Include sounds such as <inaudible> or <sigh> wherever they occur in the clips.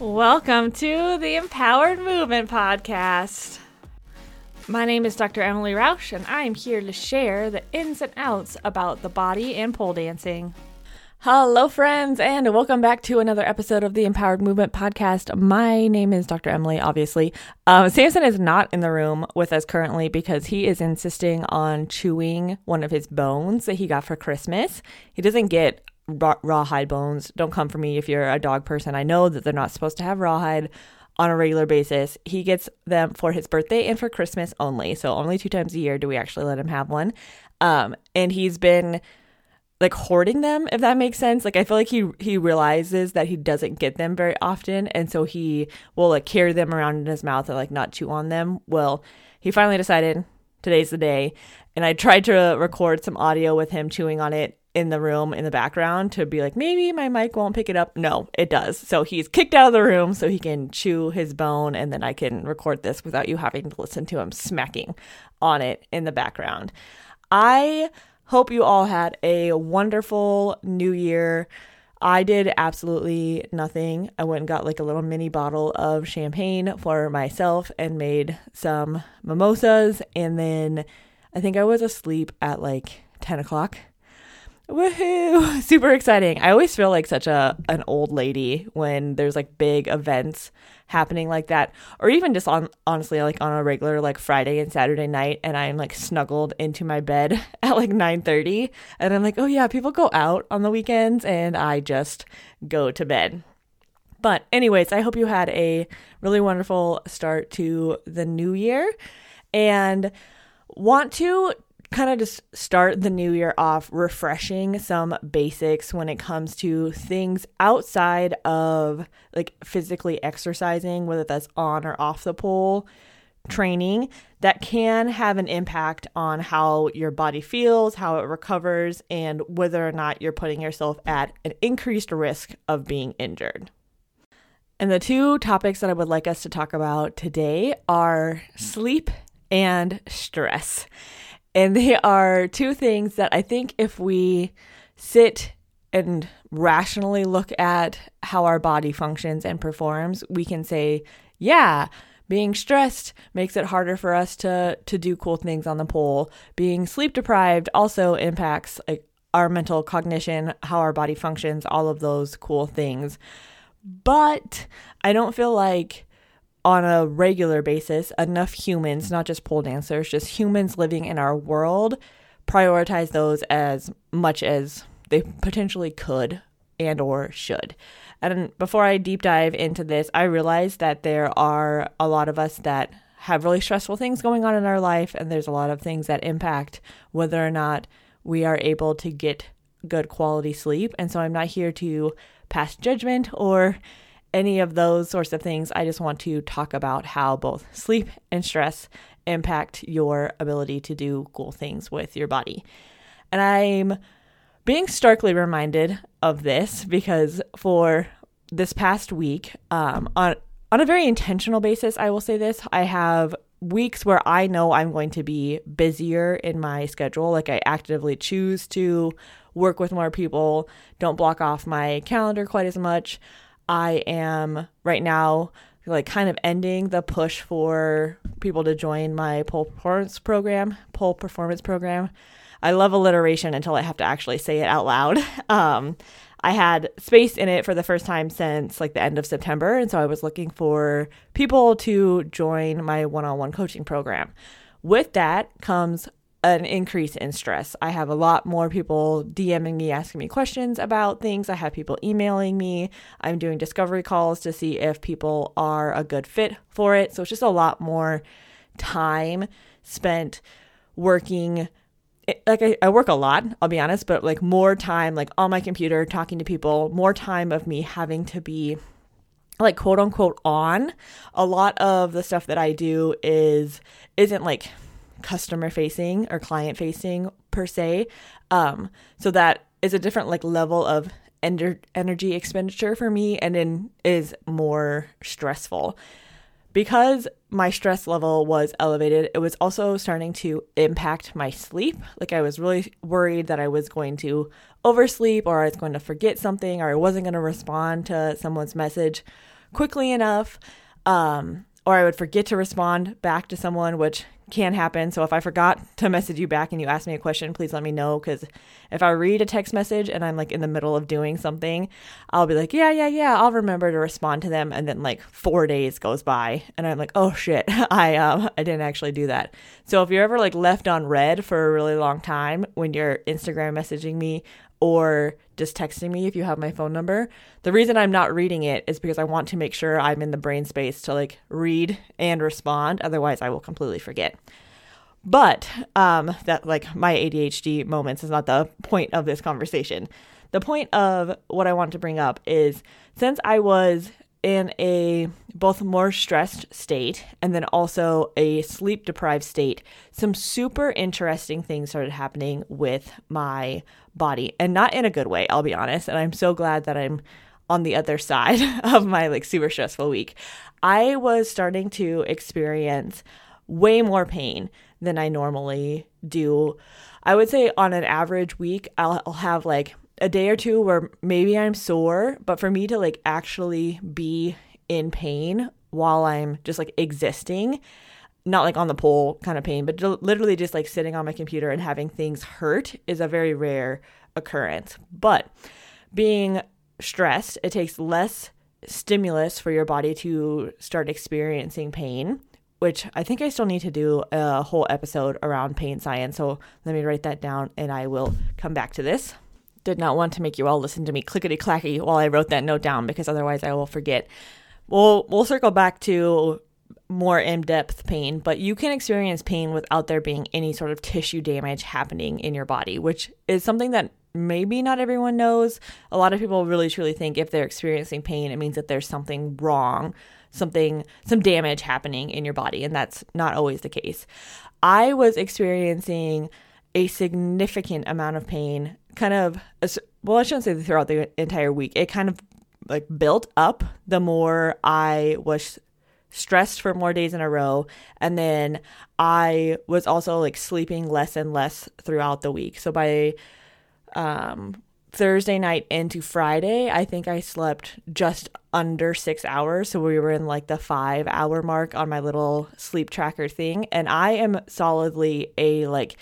Welcome to the Empowered Movement Podcast. My name is Dr. Emily Rausch, and I am here to share the ins and outs about the body and pole dancing. Hello, friends, and welcome back to another episode of the Empowered Movement Podcast. My name is Dr. Emily, obviously. Um, Samson is not in the room with us currently because he is insisting on chewing one of his bones that he got for Christmas. He doesn't get raw, rawhide bones. Don't come for me if you're a dog person. I know that they're not supposed to have rawhide on a regular basis. He gets them for his birthday and for Christmas only. So only two times a year do we actually let him have one. Um, and he's been like hoarding them if that makes sense like i feel like he he realizes that he doesn't get them very often and so he will like carry them around in his mouth and like not chew on them well he finally decided today's the day and i tried to record some audio with him chewing on it in the room in the background to be like maybe my mic won't pick it up no it does so he's kicked out of the room so he can chew his bone and then i can record this without you having to listen to him smacking on it in the background i Hope you all had a wonderful new year. I did absolutely nothing. I went and got like a little mini bottle of champagne for myself and made some mimosas. And then I think I was asleep at like 10 o'clock. Woohoo! <laughs> Super exciting. I always feel like such a an old lady when there's like big events happening like that or even just on honestly like on a regular like Friday and Saturday night and I'm like snuggled into my bed <laughs> at like 9:30 and I'm like, "Oh yeah, people go out on the weekends and I just go to bed." But anyways, I hope you had a really wonderful start to the new year and want to kind of just start the new year off refreshing some basics when it comes to things outside of like physically exercising, whether that's on or off the pole training that can have an impact on how your body feels, how it recovers, and whether or not you're putting yourself at an increased risk of being injured. And the two topics that I would like us to talk about today are sleep and stress. And they are two things that I think if we sit and rationally look at how our body functions and performs, we can say, yeah, being stressed makes it harder for us to to do cool things on the pole. Being sleep deprived also impacts like our mental cognition, how our body functions, all of those cool things. But I don't feel like on a regular basis, enough humans, not just pole dancers, just humans living in our world, prioritize those as much as they potentially could and or should. And before I deep dive into this, I realize that there are a lot of us that have really stressful things going on in our life and there's a lot of things that impact whether or not we are able to get good quality sleep. And so I'm not here to pass judgment or any of those sorts of things, I just want to talk about how both sleep and stress impact your ability to do cool things with your body. And I'm being starkly reminded of this because for this past week, um, on on a very intentional basis, I will say this: I have weeks where I know I'm going to be busier in my schedule. Like I actively choose to work with more people, don't block off my calendar quite as much. I am right now like kind of ending the push for people to join my pole performance program, pole performance program. I love alliteration until I have to actually say it out loud. <laughs> Um, I had space in it for the first time since like the end of September, and so I was looking for people to join my one-on-one coaching program. With that comes an increase in stress. I have a lot more people DMing me, asking me questions about things. I have people emailing me. I'm doing discovery calls to see if people are a good fit for it. So it's just a lot more time spent working. Like I, I work a lot, I'll be honest, but like more time like on my computer talking to people, more time of me having to be like quote unquote on. A lot of the stuff that I do is isn't like customer facing or client facing per se. Um, so that is a different like level of energy expenditure for me and then is more stressful. Because my stress level was elevated, it was also starting to impact my sleep. Like I was really worried that I was going to oversleep or I was going to forget something or I wasn't going to respond to someone's message quickly enough. Um, or I would forget to respond back to someone, which can happen. So if I forgot to message you back and you ask me a question, please let me know. Because if I read a text message and I'm like in the middle of doing something, I'll be like, yeah, yeah, yeah, I'll remember to respond to them. And then like four days goes by and I'm like, oh shit, <laughs> I um I didn't actually do that. So if you're ever like left on read for a really long time when you're Instagram messaging me or just texting me if you have my phone number. The reason I'm not reading it is because I want to make sure I'm in the brain space to like read and respond. Otherwise, I will completely forget. But um, that like my ADHD moments is not the point of this conversation. The point of what I want to bring up is since I was in a both more stressed state and then also a sleep deprived state, some super interesting things started happening with my body and not in a good way, I'll be honest. And I'm so glad that I'm on the other <laughs> side of my like super stressful week. I was starting to experience way more pain than I normally do. I would say on an average week, I'll, I'll have like a day or two where maybe I'm sore, but for me to like actually be in pain while I'm just like existing, not like on the pole kind of pain, but literally just like sitting on my computer and having things hurt is a very rare occurrence. But being stressed, it takes less stimulus for your body to start experiencing pain which I think I still need to do a whole episode around pain science. So let me write that down and I will come back to this. Did not want to make you all listen to me clickety clacky while I wrote that note down because otherwise I will forget. We'll we'll circle back to more in-depth pain, but you can experience pain without there being any sort of tissue damage happening in your body, which is something that maybe not everyone knows. A lot of people really truly think if they're experiencing pain, it means that there's something wrong something, some damage happening in your body, and that's not always the case. I was experiencing a significant amount of pain, kind of, well, I shouldn't say throughout the entire week. It kind of like built up the more I was stressed for more days in a row and then i was also like sleeping less and less throughout the week so by um Thursday night into Friday, I think I slept just under six hours. So we were in like the five hour mark on my little sleep tracker thing. And I am solidly a like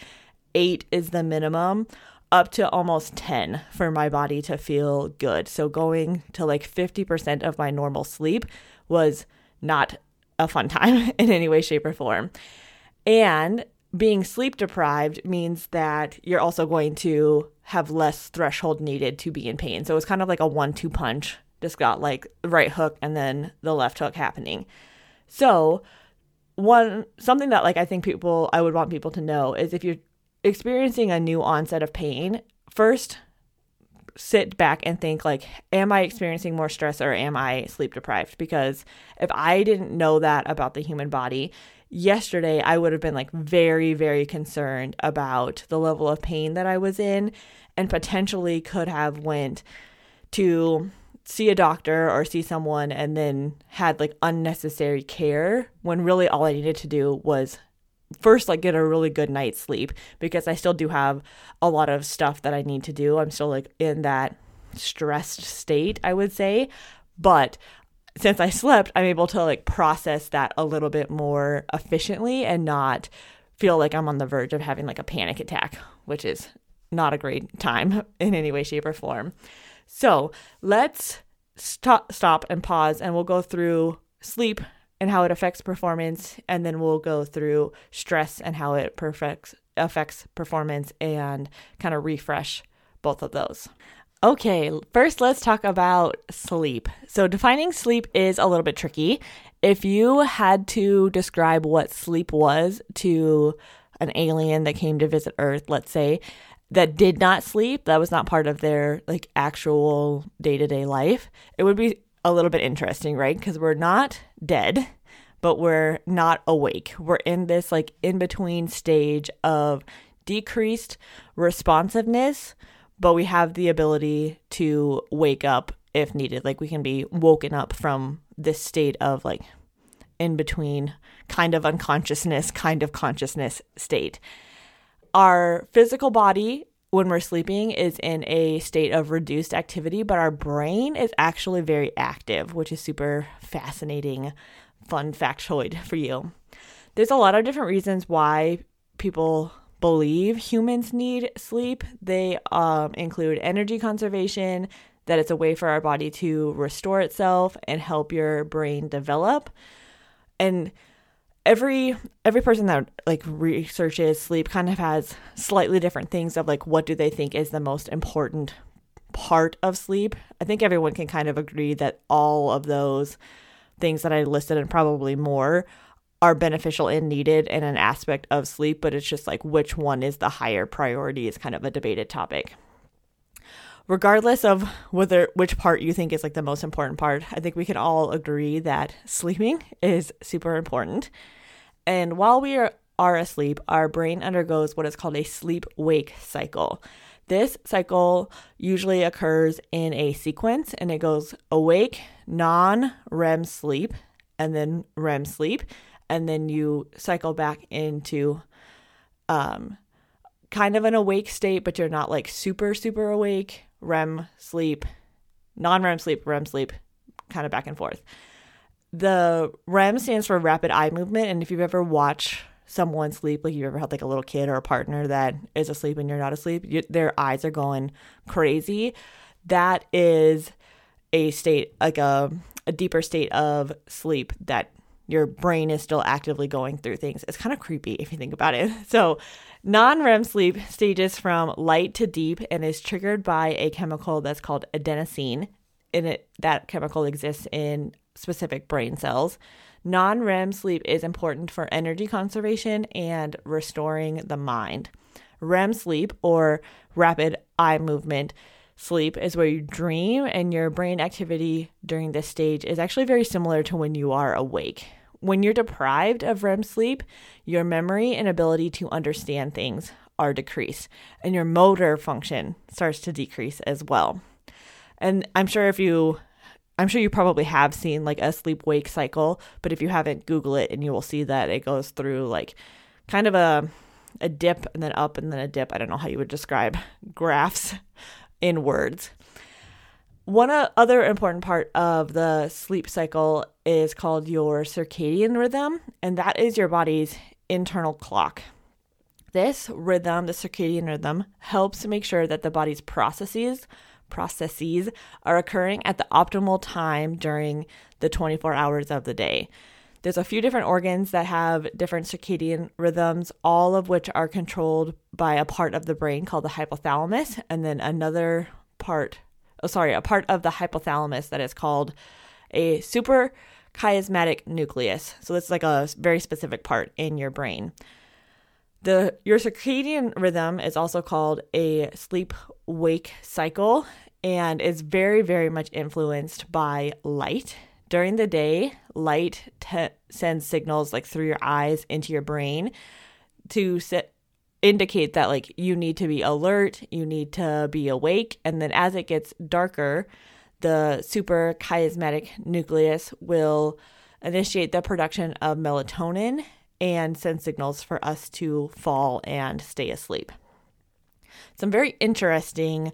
eight is the minimum up to almost 10 for my body to feel good. So going to like 50% of my normal sleep was not a fun time <laughs> in any way, shape, or form. And being sleep deprived means that you're also going to have less threshold needed to be in pain. So it's kind of like a one two punch. Just got like the right hook and then the left hook happening. So one something that like I think people I would want people to know is if you're experiencing a new onset of pain, first sit back and think like am I experiencing more stress or am I sleep deprived? Because if I didn't know that about the human body, yesterday I would have been like very, very concerned about the level of pain that I was in and potentially could have went to see a doctor or see someone and then had like unnecessary care when really all I needed to do was first like get a really good night's sleep because I still do have a lot of stuff that I need to do. I'm still like in that stressed state, I would say, but since I slept, I'm able to like process that a little bit more efficiently and not feel like I'm on the verge of having like a panic attack, which is not a great time <laughs> in any way, shape, or form. So let's stop, stop and pause, and we'll go through sleep and how it affects performance, and then we'll go through stress and how it perfects affects performance, and kind of refresh both of those. Okay, first let's talk about sleep. So, defining sleep is a little bit tricky. If you had to describe what sleep was to an alien that came to visit Earth, let's say, that did not sleep, that was not part of their like actual day-to-day life, it would be a little bit interesting, right? Because we're not dead, but we're not awake. We're in this like in between stage of decreased responsiveness but we have the ability to wake up if needed. Like we can be woken up from this state of like in between kind of unconsciousness, kind of consciousness state. Our physical body when we're sleeping is in a state of reduced activity, but our brain is actually very active, which is super fascinating, fun factoid <laughs> for you. There's a lot of different reasons why people believe humans need sleep. They um, include energy conservation, that it's a way for our body to restore itself and help your brain develop. And every every person that like researches sleep kind of has slightly different things of like what do they think is the most important part of sleep. I think everyone can kind of agree that all of those things that I listed and probably more are beneficial and needed in an aspect of sleep, but it's just like which one is the higher priority is kind of a debated topic. Regardless of whether which part you think is like the most important part, I think we can all agree that sleeping is super important. And while we are, are asleep, our brain undergoes what is called a sleep wake cycle. This cycle usually occurs in a sequence and it goes awake, non REM sleep, and then REM sleep and then you cycle back into um kind of an awake state but you're not like super super awake REM sleep non-REM sleep REM sleep kind of back and forth the REM stands for rapid eye movement and if you've ever watched someone sleep like you've ever had like a little kid or a partner that is asleep and you're not asleep you, their eyes are going crazy that is a state like a, a deeper state of sleep that your brain is still actively going through things. It's kind of creepy if you think about it. <laughs> So, non REM sleep stages from light to deep and is triggered by a chemical that's called adenosine. And it, that chemical exists in specific brain cells. Non REM sleep is important for energy conservation and restoring the mind. REM sleep, or rapid eye movement, sleep is where you dream, and your brain activity during this stage is actually very similar to when you are awake. When you're deprived of REM sleep, your memory and ability to understand things are decreased, and your motor function starts to decrease as well. And I'm sure if you I'm sure you probably have seen like a sleep wake cycle, but if you haven't, Google it and you will see that it goes through like kind of a a dip and then up and then a dip. I don't know how you would describe graphs in words. One uh, other important part of the sleep cycle is called your circadian rhythm, and that is your body's internal clock. This rhythm, the circadian rhythm, helps to make sure that the body's processes processes are occurring at the optimal time during the 24 hours of the day. There's a few different organs that have different circadian rhythms, all of which are controlled by a part of the brain called the hypothalamus, and then another part, oh, sorry, a part of the hypothalamus that is called a super chiasmatic nucleus. So it's like a very specific part in your brain. The your circadian rhythm is also called a sleep wake cycle and is very very much influenced by light. During the day, light t- sends signals like through your eyes into your brain to sit, indicate that like you need to be alert, you need to be awake, and then as it gets darker, the suprachiasmatic nucleus will initiate the production of melatonin and send signals for us to fall and stay asleep. Some very interesting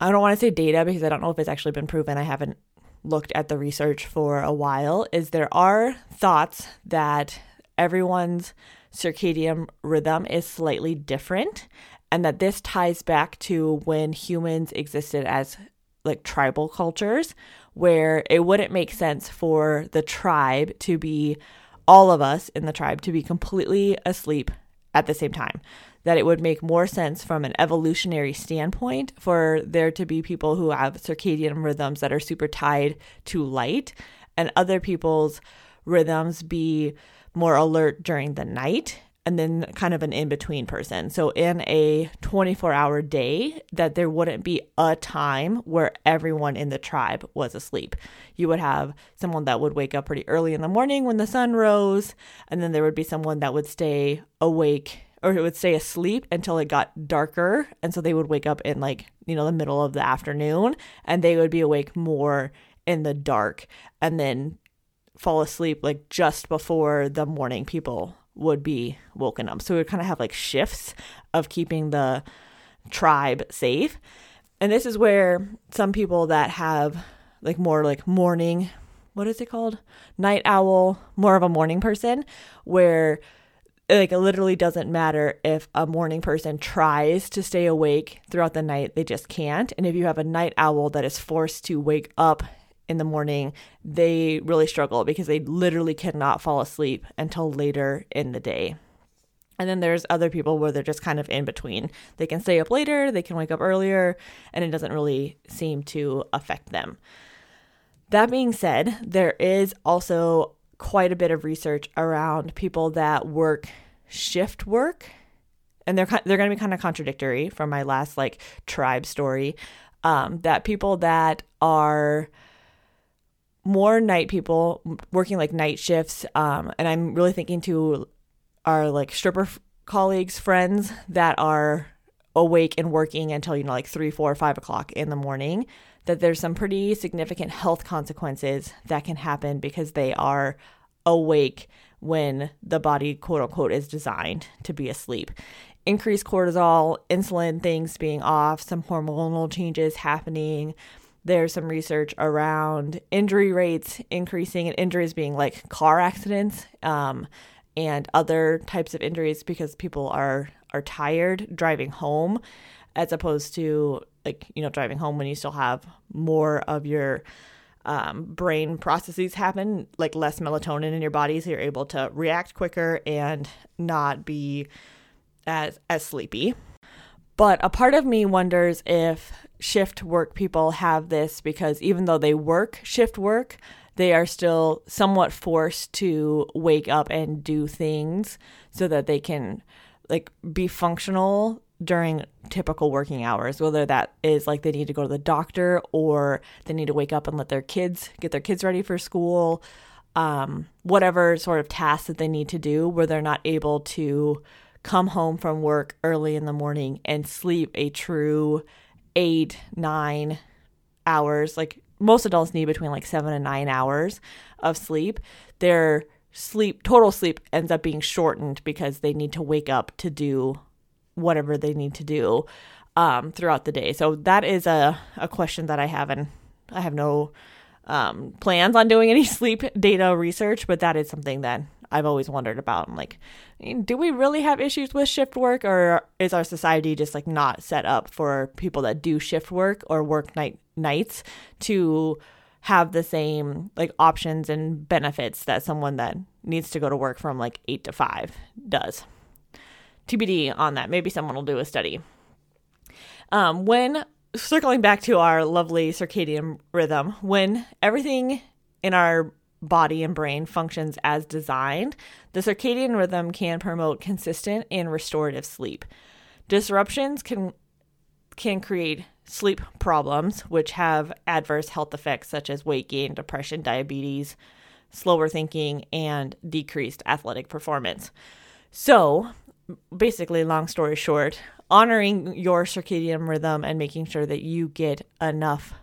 I don't want to say data because I don't know if it's actually been proven. I haven't looked at the research for a while is there are thoughts that everyone's circadian rhythm is slightly different and that this ties back to when humans existed as like tribal cultures where it wouldn't make sense for the tribe to be all of us in the tribe to be completely asleep at the same time. That it would make more sense from an evolutionary standpoint for there to be people who have circadian rhythms that are super tied to light and other people's rhythms be more alert during the night and then kind of an in between person. So, in a 24 hour day, that there wouldn't be a time where everyone in the tribe was asleep. You would have someone that would wake up pretty early in the morning when the sun rose, and then there would be someone that would stay awake or it would stay asleep until it got darker. And so they would wake up in like, you know, the middle of the afternoon and they would be awake more in the dark and then fall asleep like just before the morning people would be woken up. So we would kind of have like shifts of keeping the tribe safe. And this is where some people that have like more like morning, what is it called? Night owl, more of a morning person, where like it literally doesn't matter if a morning person tries to stay awake throughout the night, they just can't. And if you have a night owl that is forced to wake up in the morning, they really struggle because they literally cannot fall asleep until later in the day. And then there's other people where they're just kind of in between. They can stay up later, they can wake up earlier, and it doesn't really seem to affect them. That being said, there is also quite a bit of research around people that work shift work and they're they're going to be kind of contradictory from my last like tribe story um, that people that are more night people working like night shifts um, and i'm really thinking to our like stripper f- colleagues friends that are awake and working until you know like three four five o'clock in the morning that there's some pretty significant health consequences that can happen because they are awake when the body, quote unquote, is designed to be asleep. Increased cortisol, insulin things being off, some hormonal changes happening. There's some research around injury rates increasing and injuries being like car accidents um, and other types of injuries because people are are tired driving home as opposed to like you know driving home when you still have more of your um, brain processes happen, like less melatonin in your body, so you're able to react quicker and not be as as sleepy. But a part of me wonders if shift work people have this because even though they work shift work, they are still somewhat forced to wake up and do things so that they can like be functional during typical working hours, whether that is like they need to go to the doctor or they need to wake up and let their kids get their kids ready for school, um, whatever sort of tasks that they need to do where they're not able to come home from work early in the morning and sleep a true eight, nine hours. Like most adults need between like seven and nine hours of sleep. Their sleep, total sleep ends up being shortened because they need to wake up to do whatever they need to do um, throughout the day. So that is a, a question that I have, and I have no um, plans on doing any <laughs> sleep data research, but that is something that I've always wondered about. I'm like, do we really have issues with shift work, or is our society just like not set up for people that do shift work or work night nights to have the same like options and benefits that someone that needs to go to work from like eight to five does? TBD on that. Maybe someone will do a study. Um, when circling back to our lovely circadian rhythm, when everything in our body and brain functions as designed, the circadian rhythm can promote consistent and restorative sleep. Disruptions can can create sleep problems which have adverse health effects such as weight gain, depression, diabetes, slower thinking, and decreased athletic performance. So, basically, long story short, honoring your circadian rhythm and making sure that you get enough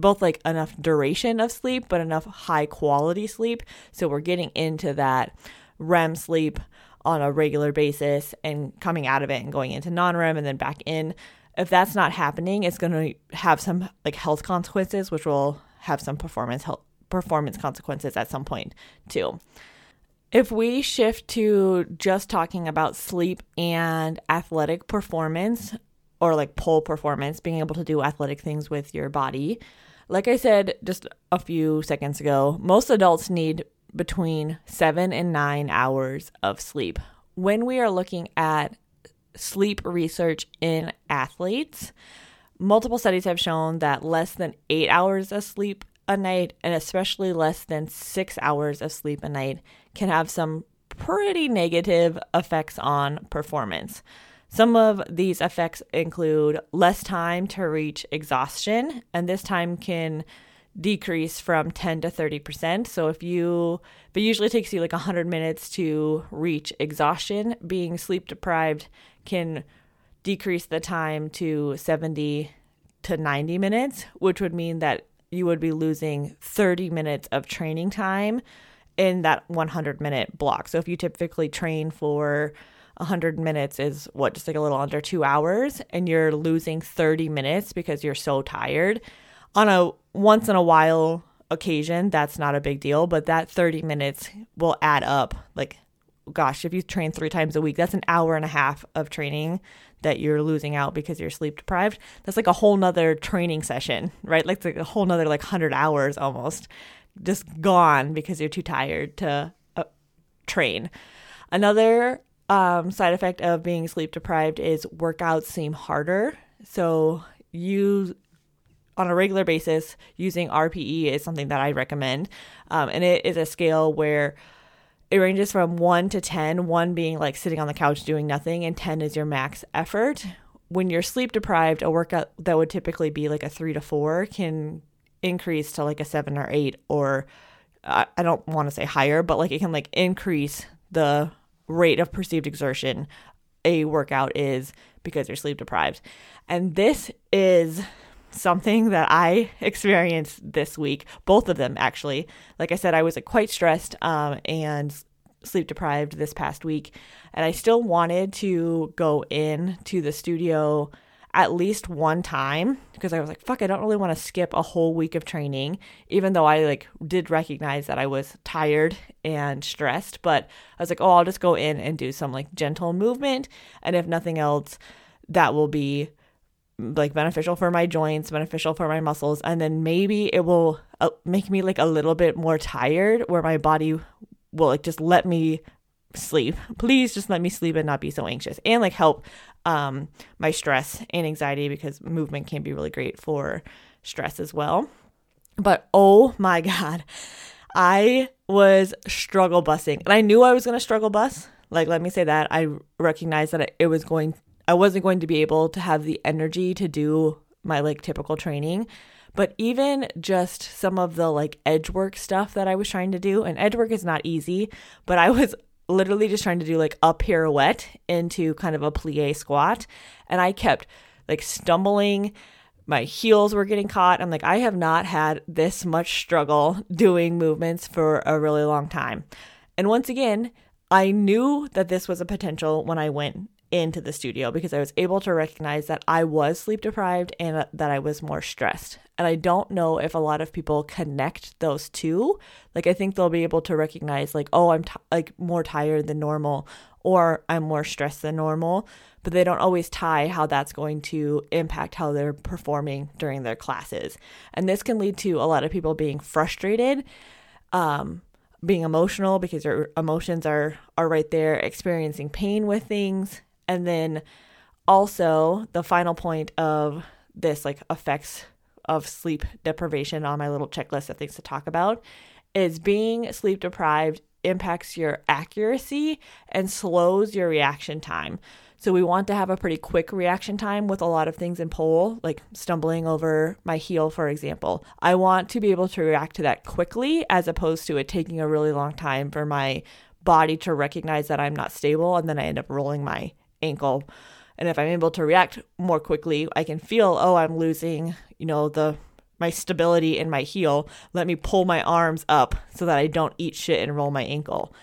both like enough duration of sleep but enough high quality sleep. So we're getting into that REM sleep on a regular basis and coming out of it and going into non-REM and then back in. If that's not happening it's going to have some like health consequences which will have some performance health performance consequences at some point too. If we shift to just talking about sleep and athletic performance, or like pole performance, being able to do athletic things with your body, like I said just a few seconds ago, most adults need between seven and nine hours of sleep. When we are looking at sleep research in athletes, multiple studies have shown that less than eight hours of sleep a night, and especially less than six hours of sleep a night, can have some pretty negative effects on performance. Some of these effects include less time to reach exhaustion, and this time can decrease from 10 to 30%. So if you, but usually takes you like 100 minutes to reach exhaustion, being sleep deprived can decrease the time to 70 to 90 minutes, which would mean that you would be losing 30 minutes of training time in that 100 minute block. So if you typically train for 100 minutes is what, just like a little under two hours, and you're losing 30 minutes because you're so tired. On a once in a while occasion, that's not a big deal, but that 30 minutes will add up. Like, gosh, if you train three times a week, that's an hour and a half of training that you're losing out because you're sleep deprived. That's like a whole nother training session, right? Like, like a whole nother like 100 hours almost just gone because you're too tired to uh, train. Another um, side effect of being sleep deprived is workouts seem harder. So you on a regular basis using RPE is something that I recommend. Um, and it is a scale where it ranges from one to 10, one being like sitting on the couch doing nothing, and 10 is your max effort. When you're sleep deprived, a workout that would typically be like a three to four can increase to like a seven or eight, or I don't want to say higher, but like it can like increase the rate of perceived exertion a workout is because you're sleep deprived. And this is something that I experienced this week, both of them actually. Like I said, I was quite stressed um, and sleep deprived this past week, and I still wanted to go in to the studio at least one time because I was like, fuck, I don't really want to skip a whole week of training, even though I like did recognize that I was tired and stressed. But I was like, oh, I'll just go in and do some like gentle movement. And if nothing else, that will be like beneficial for my joints, beneficial for my muscles. And then maybe it will uh, make me like a little bit more tired where my body will like just let me sleep. Please just let me sleep and not be so anxious and like help um, my stress and anxiety because movement can be really great for stress as well. But oh my <laughs> God, I was struggle busing and I knew I was going to struggle bus. Like, let me say that I recognized that it was going, I wasn't going to be able to have the energy to do my like typical training. But even just some of the like edge work stuff that I was trying to do, and edge work is not easy, but I was literally just trying to do like a pirouette into kind of a plie squat. And I kept like stumbling. My heels were getting caught. I'm like, I have not had this much struggle doing movements for a really long time. And once again, I knew that this was a potential when I went into the studio because I was able to recognize that I was sleep deprived and that I was more stressed. And I don't know if a lot of people connect those two. Like I think they'll be able to recognize like, oh, I'm t- like more tired than normal or I'm more stressed than normal, but they don't always tie how that's going to impact how they're performing during their classes. And this can lead to a lot of people being frustrated um being emotional because your emotions are are right there experiencing pain with things and then also the final point of this like effects of sleep deprivation on my little checklist of things to talk about is being sleep deprived impacts your accuracy and slows your reaction time. So we want to have a pretty quick reaction time with a lot of things in pole, like stumbling over my heel, for example. I want to be able to react to that quickly as opposed to it taking a really long time for my body to recognize that I'm not stable and then I end up rolling my ankle. And if I'm able to react more quickly, I can feel, oh, I'm losing, you know, the my stability in my heel. Let me pull my arms up so that I don't eat shit and roll my ankle.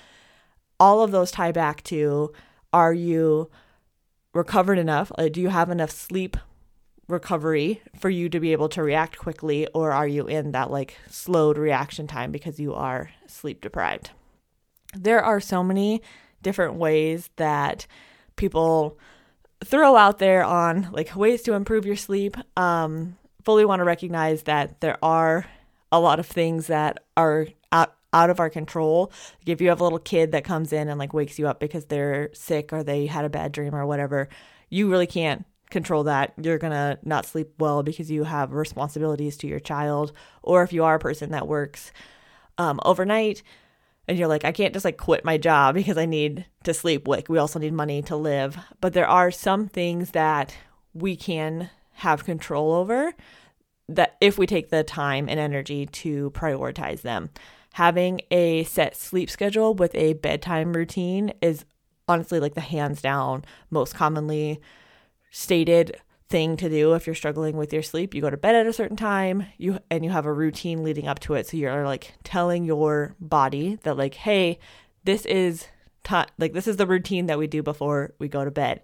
All of those tie back to are you recovered enough? Do you have enough sleep recovery for you to be able to react quickly or are you in that like slowed reaction time because you are sleep deprived? There are so many different ways that people throw out there on like ways to improve your sleep. Um, fully want to recognize that there are a lot of things that are out out of our control. Like if you have a little kid that comes in and like wakes you up because they're sick or they had a bad dream or whatever, you really can't control that. You're going to not sleep well because you have responsibilities to your child or if you are a person that works um, overnight, and you're like, I can't just like quit my job because I need to sleep. Like, we also need money to live. But there are some things that we can have control over that if we take the time and energy to prioritize them. Having a set sleep schedule with a bedtime routine is honestly like the hands down most commonly stated thing to do if you're struggling with your sleep. You go to bed at a certain time, you and you have a routine leading up to it. So you're like telling your body that like, "Hey, this is time. Like this is the routine that we do before we go to bed.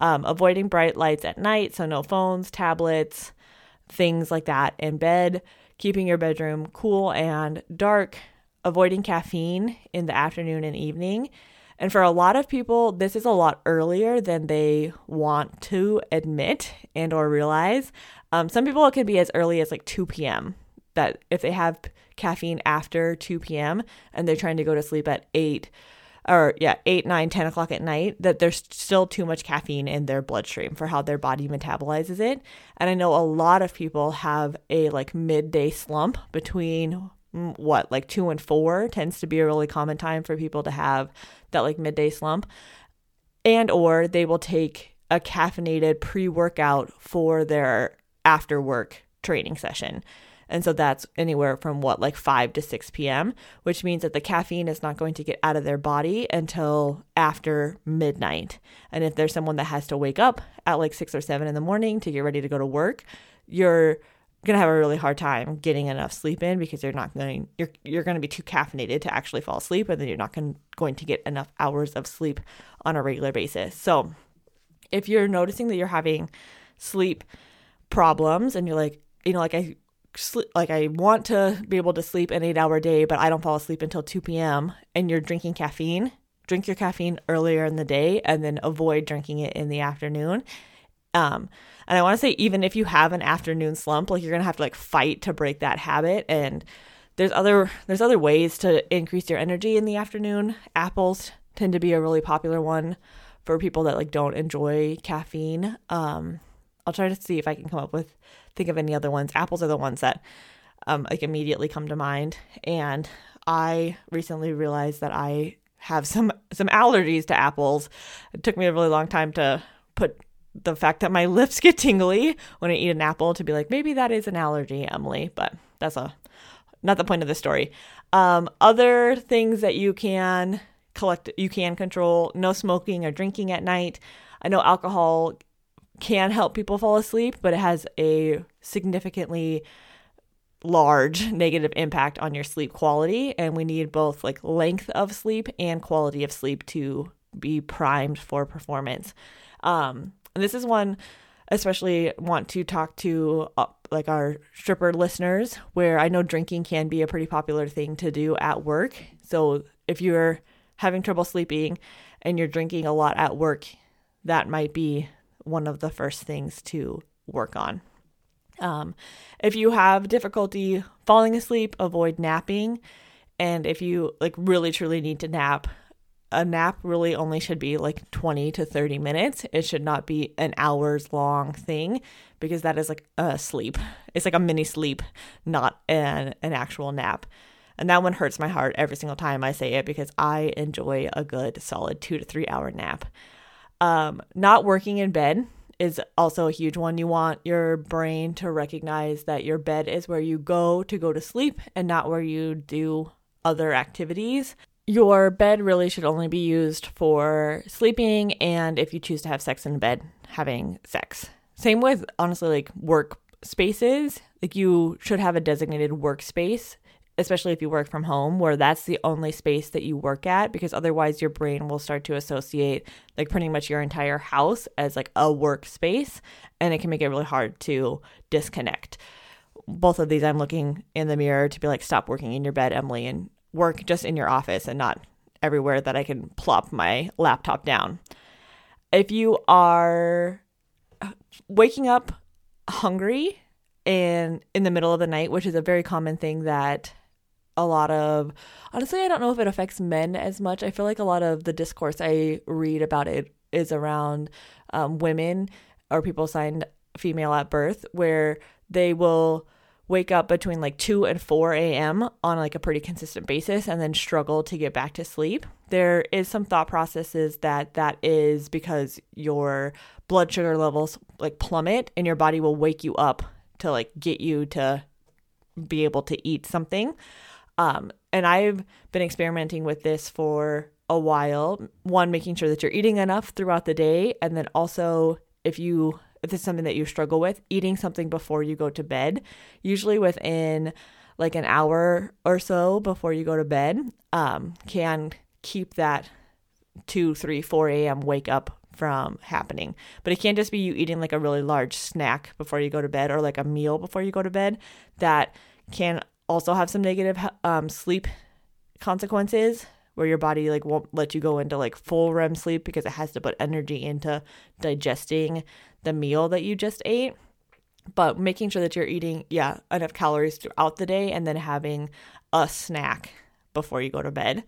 Um, avoiding bright lights at night, so no phones, tablets, things like that in bed. Keeping your bedroom cool and dark. Avoiding caffeine in the afternoon and evening. And for a lot of people, this is a lot earlier than they want to admit and or realize. Um, some people it can be as early as like 2 p.m. That if they have caffeine after 2 p.m. and they're trying to go to sleep at 8 or yeah 8 9 10 o'clock at night that there's still too much caffeine in their bloodstream for how their body metabolizes it and i know a lot of people have a like midday slump between what like 2 and 4 tends to be a really common time for people to have that like midday slump and or they will take a caffeinated pre-workout for their after work training session and so that's anywhere from what, like 5 to 6 p.m., which means that the caffeine is not going to get out of their body until after midnight. And if there's someone that has to wake up at like 6 or 7 in the morning to get ready to go to work, you're to have a really hard time getting enough sleep in because you're not going you're you're to be too caffeinated to actually fall asleep and then you're not going, going to get enough hours of sleep on a regular basis. So, if you're noticing that you're having sleep problems and you're like, you know, like I sleep, like I want to be able to sleep an eight hour day, but I don't fall asleep until 2 p.m. and you're drinking caffeine, drink your caffeine earlier in the day and then avoid drinking it in the afternoon. Um, and I want to say, even if you have an afternoon slump, like you're gonna have to like fight to break that habit. And there's other there's other ways to increase your energy in the afternoon. Apples tend to be a really popular one for people that like don't enjoy caffeine. Um, I'll try to see if I can come up with think of any other ones. Apples are the ones that um, like immediately come to mind. And I recently realized that I have some some allergies to apples. It took me a really long time to put the fact that my <laughs> lips get tingly when I eat an apple to be like maybe that is an allergy, Emily. But that's a not the point of the story. Um, other things that you can collect, you can control: no smoking or drinking at night. I know alcohol can help people fall asleep, but it has a significantly large negative impact on your sleep quality. And we need both like length of sleep and quality of sleep to be primed for performance. Um, and this is one, especially want to talk to uh, like our stripper listeners, where I know drinking can be a pretty popular thing to do at work. So if you're having trouble sleeping and you're drinking a lot at work, that might be one of the first things to work on. Um, if you have difficulty falling asleep, avoid napping. And if you like really truly need to nap, a nap really only should be like 20 to 30 minutes. It should not be an hours long thing because that is like a sleep. It's like a mini sleep, not an, an actual nap. And that one hurts my heart every single time I say it because I enjoy a good solid two to three hour nap. Um, not working in bed is also a huge one. You want your brain to recognize that your bed is where you go to go to sleep and not where you do other activities. Your bed really should only be used for sleeping and if you choose to have sex in bed, having sex. Same with honestly like work spaces. Like you should have a designated workspace especially if you work from home, where that's the only space that you work at, because otherwise your brain will start to associate like pretty much your entire house as like a workspace, and it can make it really hard to disconnect. Both of these, I'm looking in the mirror to be like, stop working in your bed, Emily, and work just in your office and not everywhere that I can plop my laptop down. If you are waking up hungry and in the middle of the night, which is a very common thing that a lot of honestly i don't know if it affects men as much i feel like a lot of the discourse i read about it is around um, women or people signed female at birth where they will wake up between like 2 and 4 a.m on like a pretty consistent basis and then struggle to get back to sleep there is some thought processes that that is because your blood sugar levels like plummet and your body will wake you up to like get you to be able to eat something um, and I've been experimenting with this for a while. One, making sure that you're eating enough throughout the day, and then also if you if it's something that you struggle with, eating something before you go to bed, usually within like an hour or so before you go to bed, um, can keep that 2, 3, 4 a.m. wake up from happening. But it can't just be you eating like a really large snack before you go to bed or like a meal before you go to bed. That can also have some negative um, sleep consequences where your body like won't let you go into like full REM sleep because it has to put energy into digesting the meal that you just ate. But making sure that you're eating, yeah, enough calories throughout the day and then having a snack before you go to bed.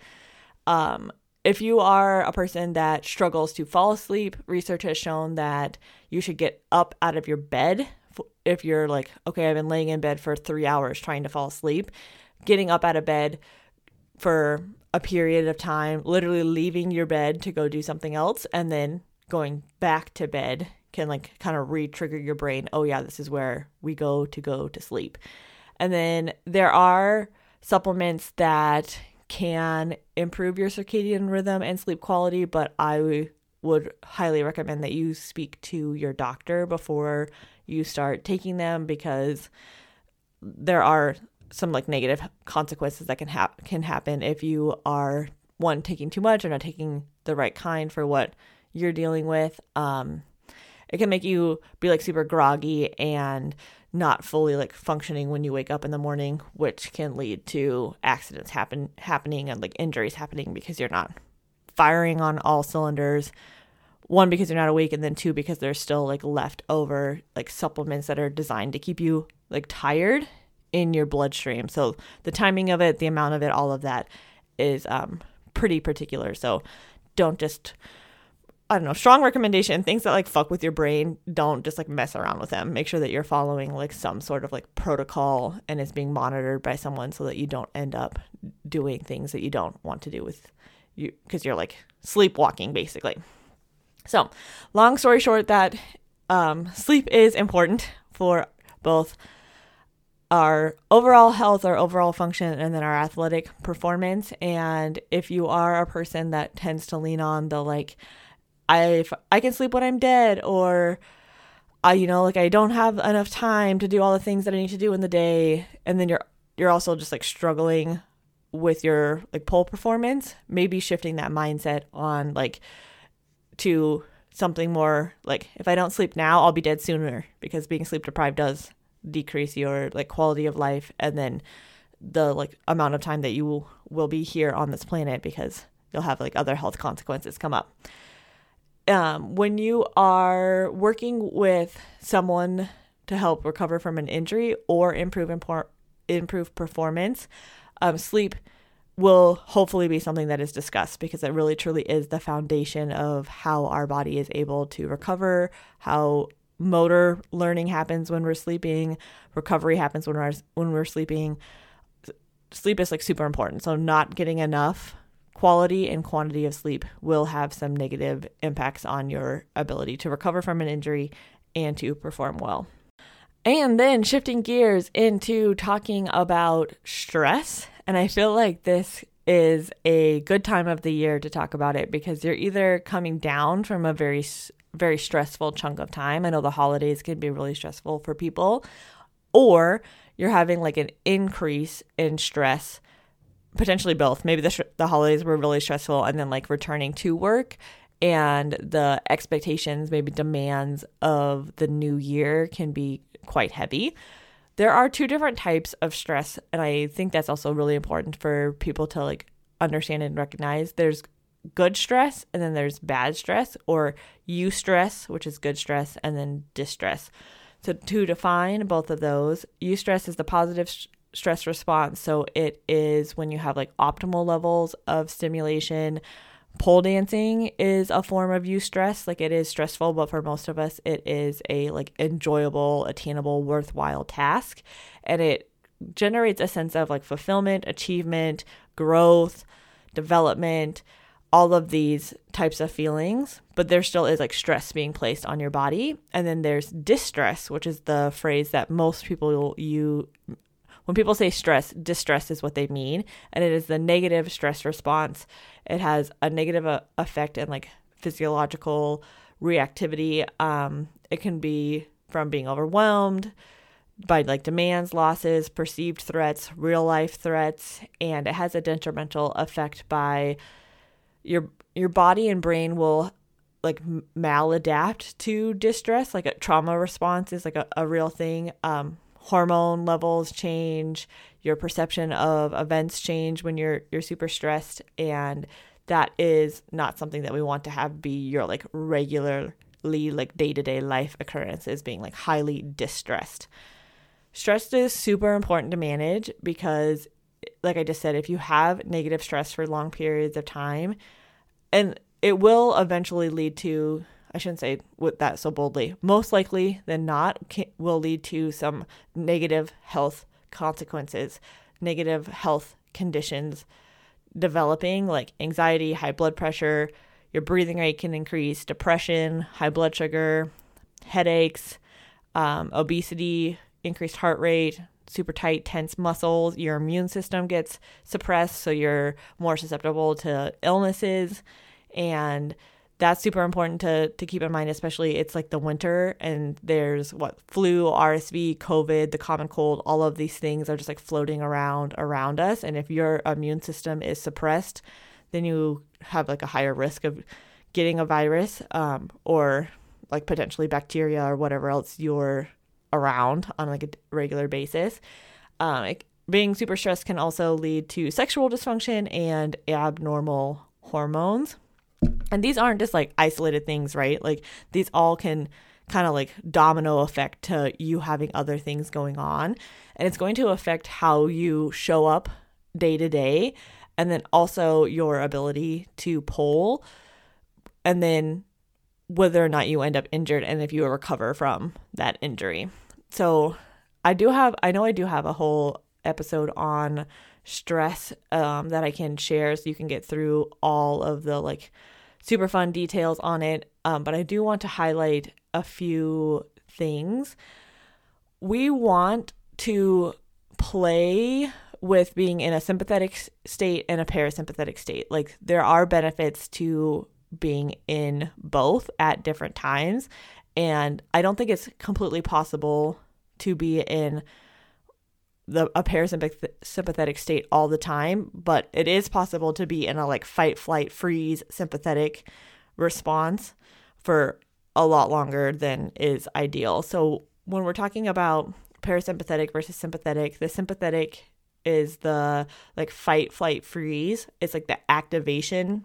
Um, if you are a person that struggles to fall asleep, research has shown that you should get up out of your bed. If you're like, okay, I've been laying in bed for three hours trying to fall asleep, getting up out of bed for a period of time, literally leaving your bed to go do something else, and then going back to bed can like kind of re trigger your brain. Oh, yeah, this is where we go to go to sleep. And then there are supplements that can improve your circadian rhythm and sleep quality, but I would highly recommend that you speak to your doctor before you start taking them because there are some like negative consequences that can hap- can happen if you are one taking too much or not taking the right kind for what you're dealing with. Um, it can make you be like super groggy and not fully like functioning when you wake up in the morning, which can lead to accidents happen happening and like injuries happening because you're not firing on all cylinders. One because you're not awake and then two because there's still like leftover like supplements that are designed to keep you like tired in your bloodstream. So the timing of it, the amount of it, all of that is um pretty particular. So don't just I don't know, strong recommendation. Things that like fuck with your brain, don't just like mess around with them. Make sure that you're following like some sort of like protocol and it's being monitored by someone so that you don't end up doing things that you don't want to do with you because you're like sleepwalking basically. So, long story short, that um, sleep is important for both our overall health, our overall function, and then our athletic performance. And if you are a person that tends to lean on the like, I I can sleep when I'm dead or I you know like I don't have enough time to do all the things that I need to do in the day and then you're you're also just like struggling with your like pole performance maybe shifting that mindset on like to something more like if I don't sleep now I'll be dead sooner because being sleep deprived does decrease your like quality of life and then the like amount of time that you will, will be here on this planet because you'll have like other health consequences come up um, when you are working with someone to help recover from an injury or improve impor- improve performance, um, sleep will hopefully be something that is discussed because it really truly is the foundation of how our body is able to recover, how motor learning happens when we're sleeping, recovery happens when we're when we're sleeping. Sleep is like super important. So not getting enough quality and quantity of sleep will have some negative impacts on your ability to recover from an injury and to perform well. And then shifting gears into talking about stress. And I feel like this is a good time of the year to talk about it because you're either coming down from a very, very stressful chunk of time. I know the holidays can be really stressful for people, or you're having like an increase in stress potentially both. Maybe the sh- the holidays were really stressful, and then like returning to work and the expectations, maybe demands of the new year can be quite heavy. There are two different types of stress, and I think that's also really important for people to like understand and recognize. There's good stress, and then there's bad stress, or eustress, which is good stress, and then distress. So, to define both of those, eustress is the positive stress response. So it is when you have like optimal levels of stimulation. Pole dancing is a form of eustress. Like it is stressful, but for most of us, it is a like enjoyable, attainable, worthwhile task. And it generates a sense of like fulfillment, achievement, growth, development, all of these types of feelings, but there still is like stress being placed on your body. And then there's distress, which is the phrase that most people you when people say stress, distress is what they mean, and it is the negative stress response. It has a negative uh, effect and like physiological reactivity. Um, it can be from being overwhelmed by like demands, losses, perceived threats, real life threats, and it has a detrimental effect by your your body and brain will like maladapt to distress like a trauma response is like a, a real thing um hormone levels change your perception of events change when you're you're super stressed and that is not something that we want to have be your like regularly like day-to-day life occurrences being like highly distressed. Stress is super important to manage because like i just said if you have negative stress for long periods of time and it will eventually lead to I shouldn't say with that so boldly. Most likely than not, can, will lead to some negative health consequences, negative health conditions developing, like anxiety, high blood pressure. Your breathing rate can increase, depression, high blood sugar, headaches, um, obesity, increased heart rate, super tight, tense muscles. Your immune system gets suppressed, so you're more susceptible to illnesses and that's super important to to keep in mind especially it's like the winter and there's what flu rsv covid the common cold all of these things are just like floating around around us. And if your immune system is suppressed then you have like a higher risk of getting a virus um, or like potentially bacteria or whatever else you're around on like a regular basis. Um, it, being super stressed can also lead to sexual dysfunction and abnormal hormones and these aren't just like isolated things, right? Like these all can kind of like domino effect to you having other things going on. And it's going to affect how you show up day to day and then also your ability to pull and then whether or not you end up injured and if you recover from that injury. So I do have I know I do have a whole episode on stress um, that I can share so you can get through all of the like super fun details on it. Um, but I do want to highlight a few things. We want to play with being in a sympathetic state and a parasympathetic state. Like there are benefits to being in both at different times. And I don't think it's completely possible to be in the a parasympathetic state all the time, but it is possible to be in a like fight, flight, freeze sympathetic response for a lot longer than is ideal. So when we're talking about parasympathetic versus sympathetic, the sympathetic is the like fight, flight, freeze. It's like the activation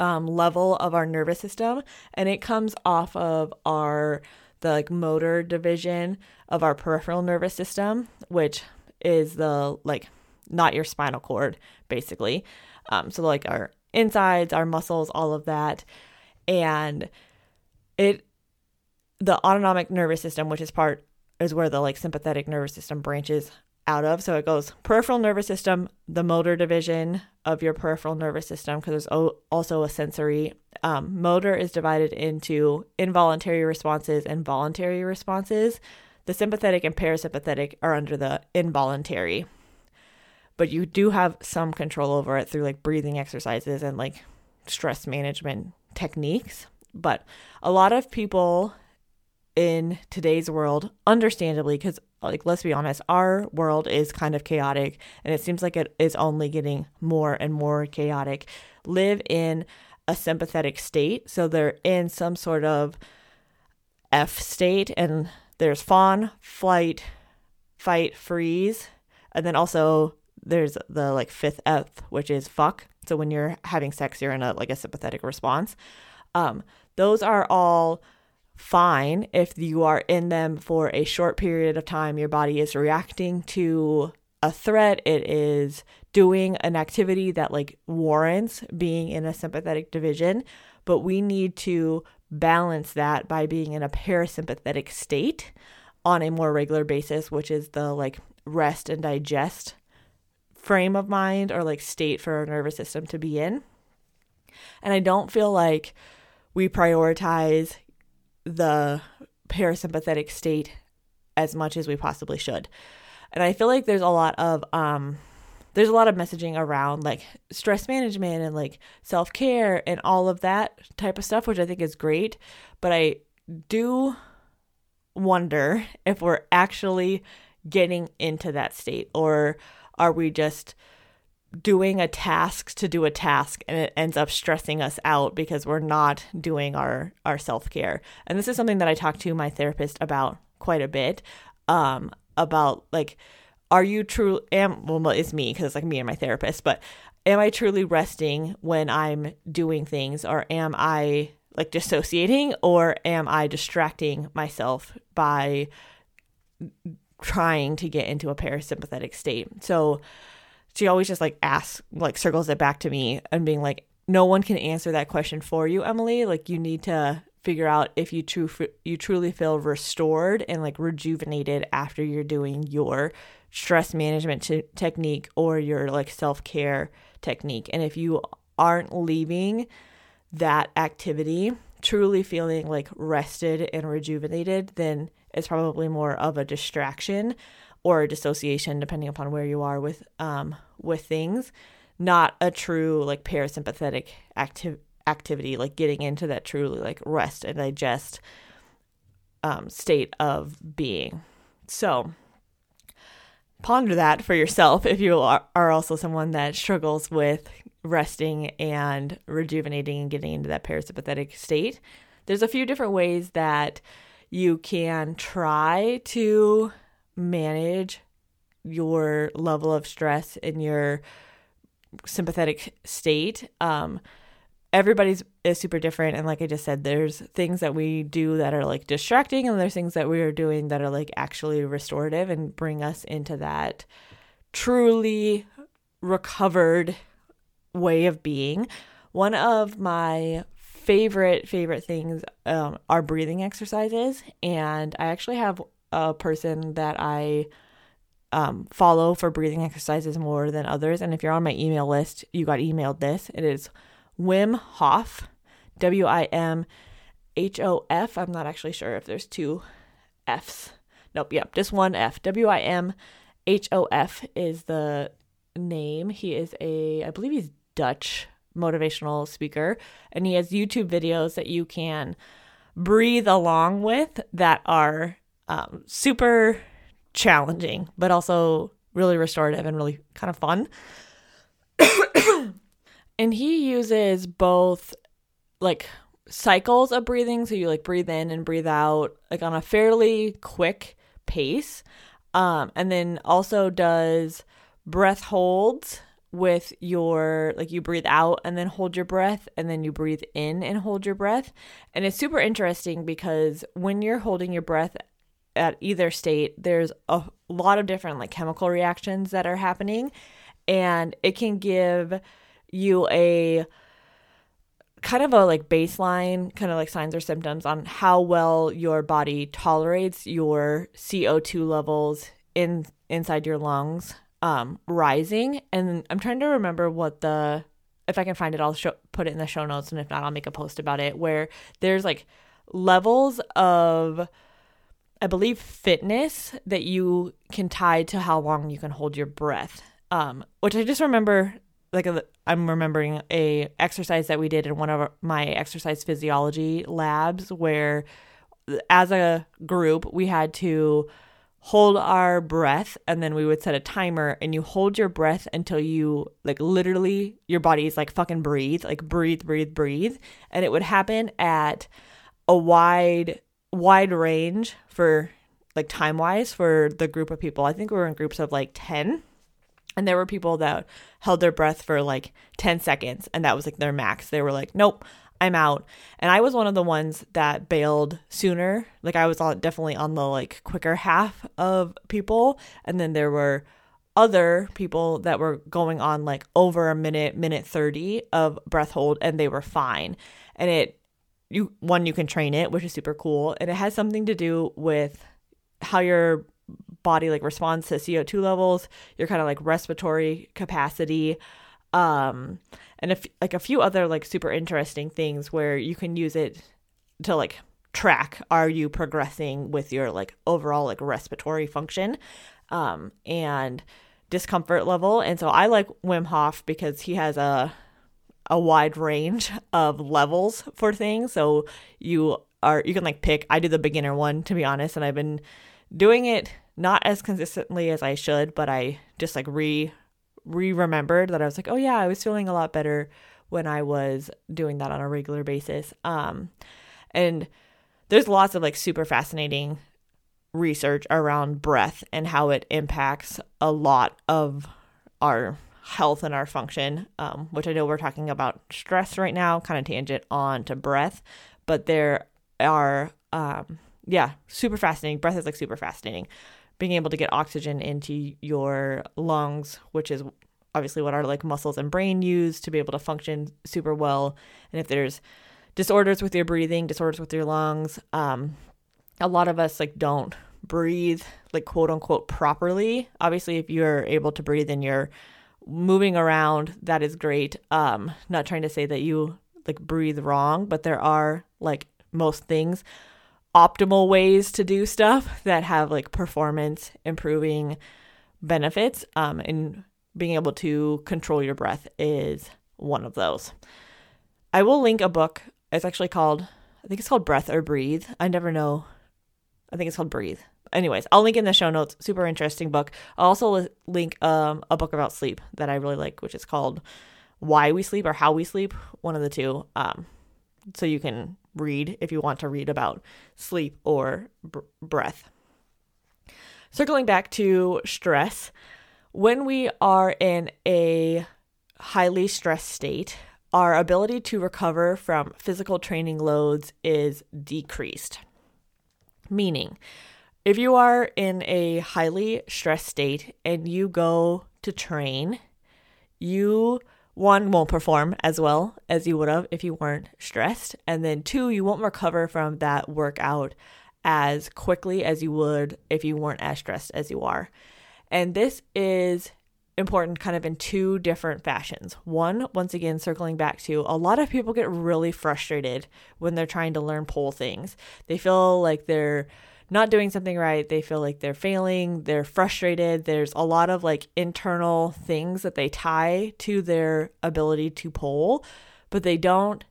um, level of our nervous system, and it comes off of our the like motor division of our peripheral nervous system, which is the like not your spinal cord basically. Um, so like our insides, our muscles, all of that, and it the autonomic nervous system, which is part is where the like sympathetic nervous system branches out of. So it goes peripheral nervous system, the motor division of your peripheral nervous system, because there's also a sensory. Um, motor is divided into involuntary responses and voluntary responses. The sympathetic and parasympathetic are under the involuntary, but you do have some control over it through like breathing exercises and like stress management techniques. But a lot of people in today's world, understandably, because like let's be honest, our world is kind of chaotic and it seems like it is only getting more and more chaotic. Live in a sympathetic state, so they're in some sort of F state and there's fawn, flight, fight, freeze, and then also there's the like fifth F, which is fuck. So when you're having sex, you're in a like a sympathetic response. Um, those are all fine if you are in them for a short period of time. Your body is reacting to a threat, it is doing an activity that like warrants being in a sympathetic division, but we need to balance that by being in a parasympathetic state on a more regular basis, which is the like rest and digest frame of mind or like state for our nervous system to be in. And I don't feel like we prioritize the parasympathetic state as much as we possibly should. And I feel like there's a lot of um there's a lot of messaging around like stress management and like self-care and all of that type of stuff which I think is great, but I do wonder if we're actually getting into that state or are we just doing a task to do a task and it ends up stressing us out because we're not doing our our self-care. And this is something that I talk to my therapist about quite a bit um about like are you true am well it's me because it's like me and my therapist but am i truly resting when i'm doing things or am i like dissociating or am i distracting myself by trying to get into a parasympathetic state? So she always just like asks like circles it back to me and being like no one can answer that question for you emily. Like you need to figure out if you true you truly feel restored and like rejuvenated after you're doing your stress management t- technique or your like self-care technique. And if you aren't leaving that activity truly feeling like rested and rejuvenated then it's probably more of a distraction or a dissociation depending upon where you are with um with things. Not a true like parasympathetic active activity like getting into that truly like rest and digest um state of being. So ponder that for yourself if you are, also someone that struggles with resting and rejuvenating and getting into that parasympathetic state there's a few different ways that you can try to manage your level of stress in your sympathetic state. Um, everybody's is super different, and like I just said, there's things that we do that are like distracting, and there's things that we are doing that are like actually restorative and bring us into that truly recovered way of being. One of my favorite favorite things um, are breathing exercises, and I actually have a person that I um, follow for breathing exercises more than others. And if you're on my email list, you got emailed this. It is Wim Hof, W I M H O F. I'm not actually sure if there's two F's. Nope, yep, just one F. W I M H O F is the name. He is a, I believe he's Dutch motivational speaker, and he has YouTube videos that you can breathe along with that are um, super challenging, but also really restorative and really kind of fun. And he uses both like cycles of breathing. So you like breathe in and breathe out, like on a fairly quick pace. Um, and then also does breath holds with your like you breathe out and then hold your breath and then you breathe in and hold your breath and it's super interesting because when you're holding your breath at either state, there's a lot of different like chemical reactions that are happening, and it can give you a kind of a like baseline kind of like signs or symptoms on how well your body tolerates your CO2 levels in inside your lungs um rising and I'm trying to remember what the if I can find it I'll show, put it in the show notes and if not I'll make a post about it where there's like levels of I believe fitness that you can tie to how long you can hold your breath. Um, which I just remember like a, I'm remembering a exercise that we did in one of my exercise physiology labs where as a group we had to hold our breath and then we would set a timer and you hold your breath until you like literally your body is like fucking breathe like breathe breathe breathe and it would happen at a wide wide range for like time wise for the group of people. I think we were in groups of like 10. And there were people that held their breath for like 10 seconds and that was like their max. They were like, nope, I'm out. And I was one of the ones that bailed sooner. Like I was on, definitely on the like quicker half of people. And then there were other people that were going on like over a minute, minute 30 of breath hold and they were fine. And it you one you can train it which is super cool and it has something to do with how your body like responds to co2 levels your kind of like respiratory capacity um and if like a few other like super interesting things where you can use it to like track are you progressing with your like overall like respiratory function um and discomfort level and so i like wim hof because he has a a wide range of levels for things. So you are you can like pick I do the beginner one to be honest and I've been doing it not as consistently as I should, but I just like re re remembered that I was like, oh yeah, I was feeling a lot better when I was doing that on a regular basis. Um, and there's lots of like super fascinating research around breath and how it impacts a lot of our health and our function, um, which I know we're talking about stress right now, kind of tangent on to breath, but there are, um, yeah, super fascinating. Breath is like super fascinating. Being able to get oxygen into your lungs, which is obviously what our like muscles and brain use to be able to function super well. And if there's disorders with your breathing, disorders with your lungs, um, a lot of us like don't breathe like quote unquote properly. Obviously, if you're able to breathe and you're moving around, that is great. Um, not trying to say that you like breathe wrong, but there are like most things optimal ways to do stuff that have like performance improving benefits. Um, and being able to control your breath is one of those. I will link a book. It's actually called, I think it's called Breath or Breathe. I never know. I think it's called Breathe anyways, I'll link in the show notes. Super interesting book. I'll also link um, a book about sleep that I really like, which is called Why We Sleep or How We Sleep, one of the two. Um, so you can read if you want to read about sleep or breath. Circling back to stress, when we are in a highly stressed state, our ability to recover from physical training loads is decreased. Meaning, if you are in a highly stressed state and you go to train, you one won't perform as well as you would have if you weren't stressed. And then two, you won't recover from that workout as quickly as you would if you weren't as stressed as you are. And this is important kind of in two different fashions. One, once again, circling back to a lot of people get really frustrated when they're trying to learn pole things. They feel like they're not doing something right. They feel like they're failing, they're frustrated. There's a lot of like internal things that they tie to their ability to pole, but they don't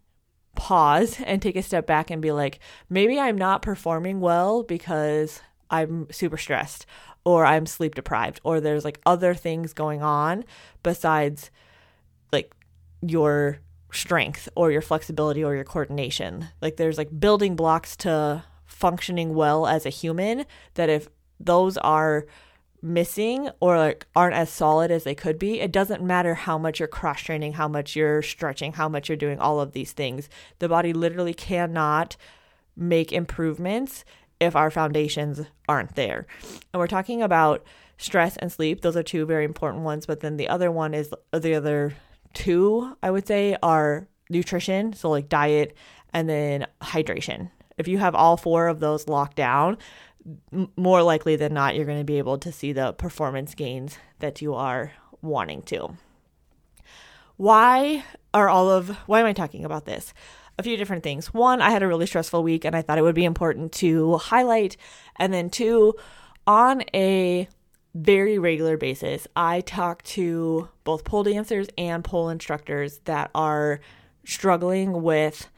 pause <laughs> and take a step back and be like, maybe I'm not performing well because I'm super stressed or I'm sleep deprived or there's like other things going on besides like your strength or your flexibility or your coordination. Like there's like building blocks to functioning well as a human that if those are missing or like aren't as solid as they could be, it doesn't matter how much you're cross training, how much you're stretching, how much you're doing all of these things. The body literally cannot make improvements if our foundations aren't there. And we're talking about stress and sleep. Those are two very important ones, but then the other one is the other two, I would say, are nutrition, so like diet and then hydration. If you have all four of those locked down, more likely than not, you're going to be able to see the performance gains that you are wanting to. Why are all of, why am I talking about this? A few different things. One, I had a really stressful week and I thought it would be important to highlight. And then two, on a very regular basis, I talk to both pole dancers and pole instructors that are struggling with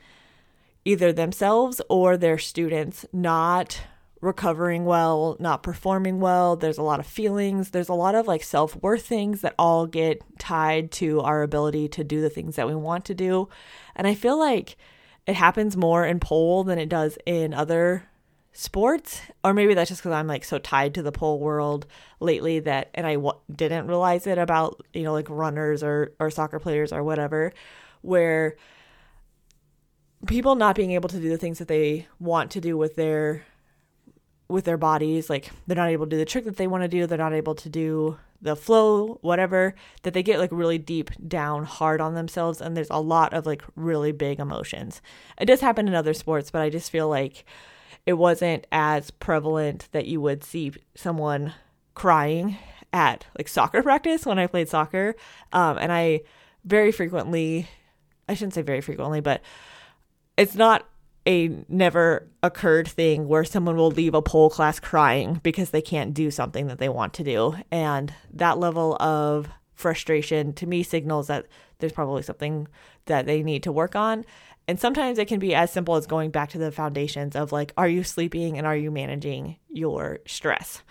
either themselves or their students not recovering well, not performing well. There's a lot of feelings. There's a lot of like self worth things that all get tied to our ability to do the things that we want to do. And I feel like it happens more in pole than it does in other sports. Or maybe that's just because I'm like so tied to the pole world lately that, and I w- didn't realize it about, you know, like runners or, or soccer players or whatever, where people not being able to do the things that they want to do with their with their bodies like they're not able to do the trick that they want to do they're not able to do the flow whatever that they get like really deep down hard on themselves and there's a lot of like really big emotions. It does happen in other sports but i just feel like it wasn't as prevalent that you would see someone crying at like soccer practice when i played soccer. Um, and i very frequently i shouldn't say very frequently but it's not a never occurred thing where someone will leave a pole class crying because they can't do something that they want to do. And that level of frustration to me signals that there's probably something that they need to work on. And sometimes it can be as simple as going back to the foundations of like, are you sleeping and are you managing your stress?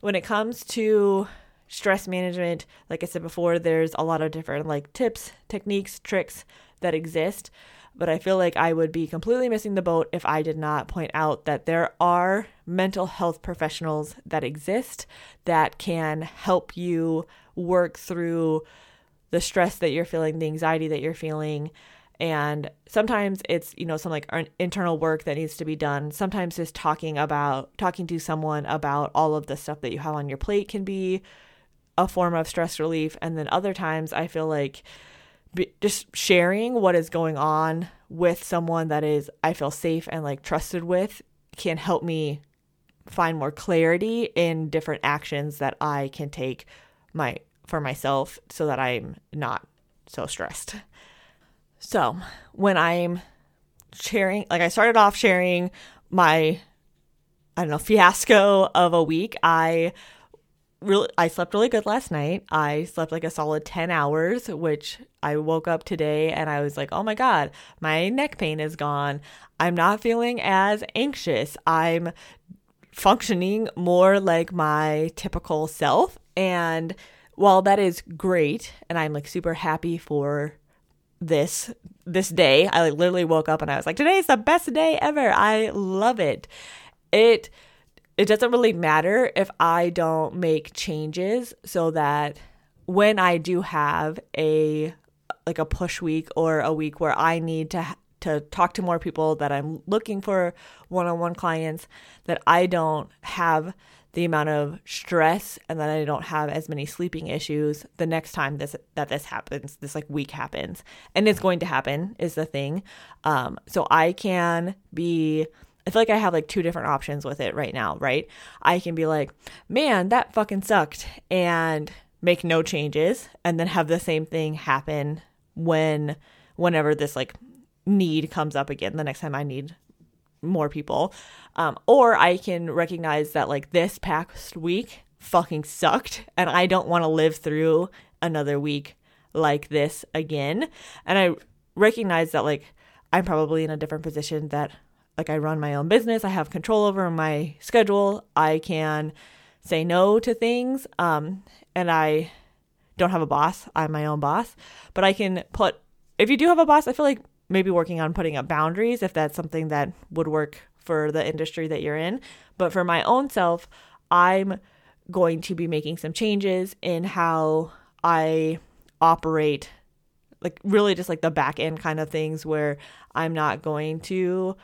When it comes to stress management, like I said before, there's a lot of different like tips, techniques, tricks that exist. But I feel like I would be completely missing the boat if I did not point out that there are mental health professionals that exist that can help you work through the stress that you're feeling, the anxiety that you're feeling. And sometimes it's, you know, some like internal work that needs to be done. Sometimes just talking about, talking to someone about all of the stuff that you have on your plate can be a form of stress relief. And then other times I feel like, just sharing what is going on with someone that is I feel safe and like trusted with can help me find more clarity in different actions that I can take my for myself so that I'm not so stressed. So, when I'm sharing like I started off sharing my I don't know fiasco of a week, I really I slept really good last night. I slept like a solid 10 hours, which I woke up today and I was like, "Oh my god, my neck pain is gone. I'm not feeling as anxious. I'm functioning more like my typical self." And while that is great and I'm like super happy for this this day, I like literally woke up and I was like, "Today's the best day ever. I love it." It it doesn't really matter if I don't make changes so that when I do have a like a push week or a week where I need to to talk to more people that I'm looking for one-on-one clients that I don't have the amount of stress and that I don't have as many sleeping issues the next time this that this happens this like week happens. And it's going to happen is the thing. Um so I can be I feel like I have like two different options with it right now, right? I can be like, man, that fucking sucked and make no changes and then have the same thing happen when whenever this like need comes up again the next time I need more people. Um, or I can recognize that like this past week fucking sucked and I don't want to live through another week like this again. And I recognize that like I'm probably in a different position that like I run my own business, I have control over my schedule, I can say no to things, um, and I don't have a boss. I'm my own boss, but I can put. If you do have a boss, I feel like maybe working on putting up boundaries if that's something that would work for the industry that you're in. But for my own self, I'm going to be making some changes in how I operate like really just like the back end kind of things where I'm not going to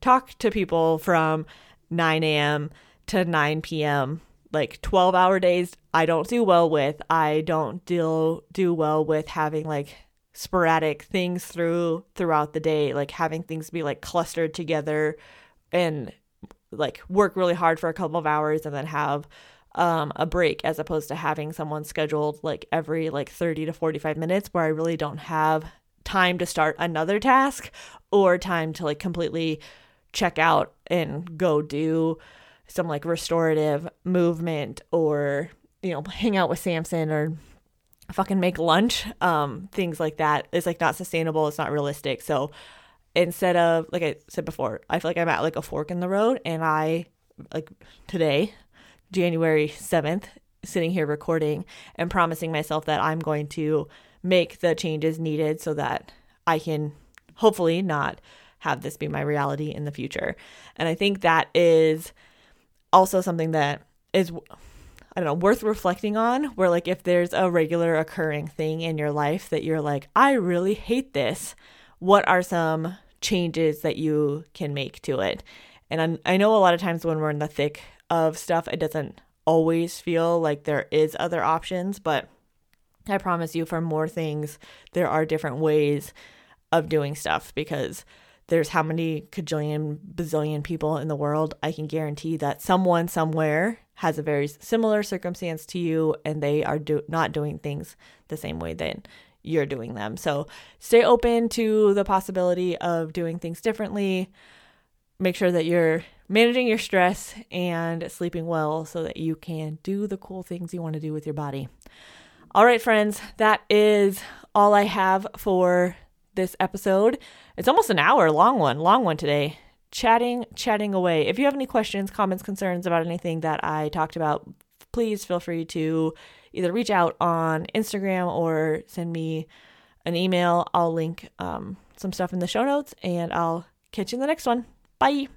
talk to people from 9 a.m. to 9 p.m. Like 12 hour days, I don't do well with. I don't deal do well with having like sporadic things through throughout the day, like having things be like clustered together and like work really hard for a couple of hours and then have um, a break as opposed to having someone scheduled like every like 30 to 45 minutes where I really don't have time to start another task or time to like completely check out and go do some like restorative movement or you know hang out with Samson or fucking make lunch um things like that. Is like not sustainable. It's not realistic. So instead of like I said before I feel like I'm at like a fork in the road and I like today January 7th sitting here recording and promising myself that I'm going to make the changes needed so that I can hopefully not have this be my reality in the future. And I think that is also something that is I don't know, worth reflecting on where like if there's a regular occurring thing in your life that you're like, I really hate this, what are some changes that you can make to it? And I'm, I know a lot of times when we're in the thick of stuff, it doesn't always feel like there is other options, but I promise you for more things, there are different ways of doing stuff because there's how many cajillion bazillion people in the world i can guarantee that someone somewhere has a very similar circumstance to you and they are do- not doing things the same way that you're doing them. So stay open to the possibility of doing things differently. Make sure that you're managing your stress and sleeping well so that you can do the cool things you want to do with your body. All right friends that is all i have for this episode. It's almost an hour long one, long one today. Chatting, chatting away. If you have any questions, comments, concerns about anything that I talked about, please feel free to either reach out on Instagram or send me an email. I'll link um, some stuff in the show notes and I'll catch you in the next one. Bye.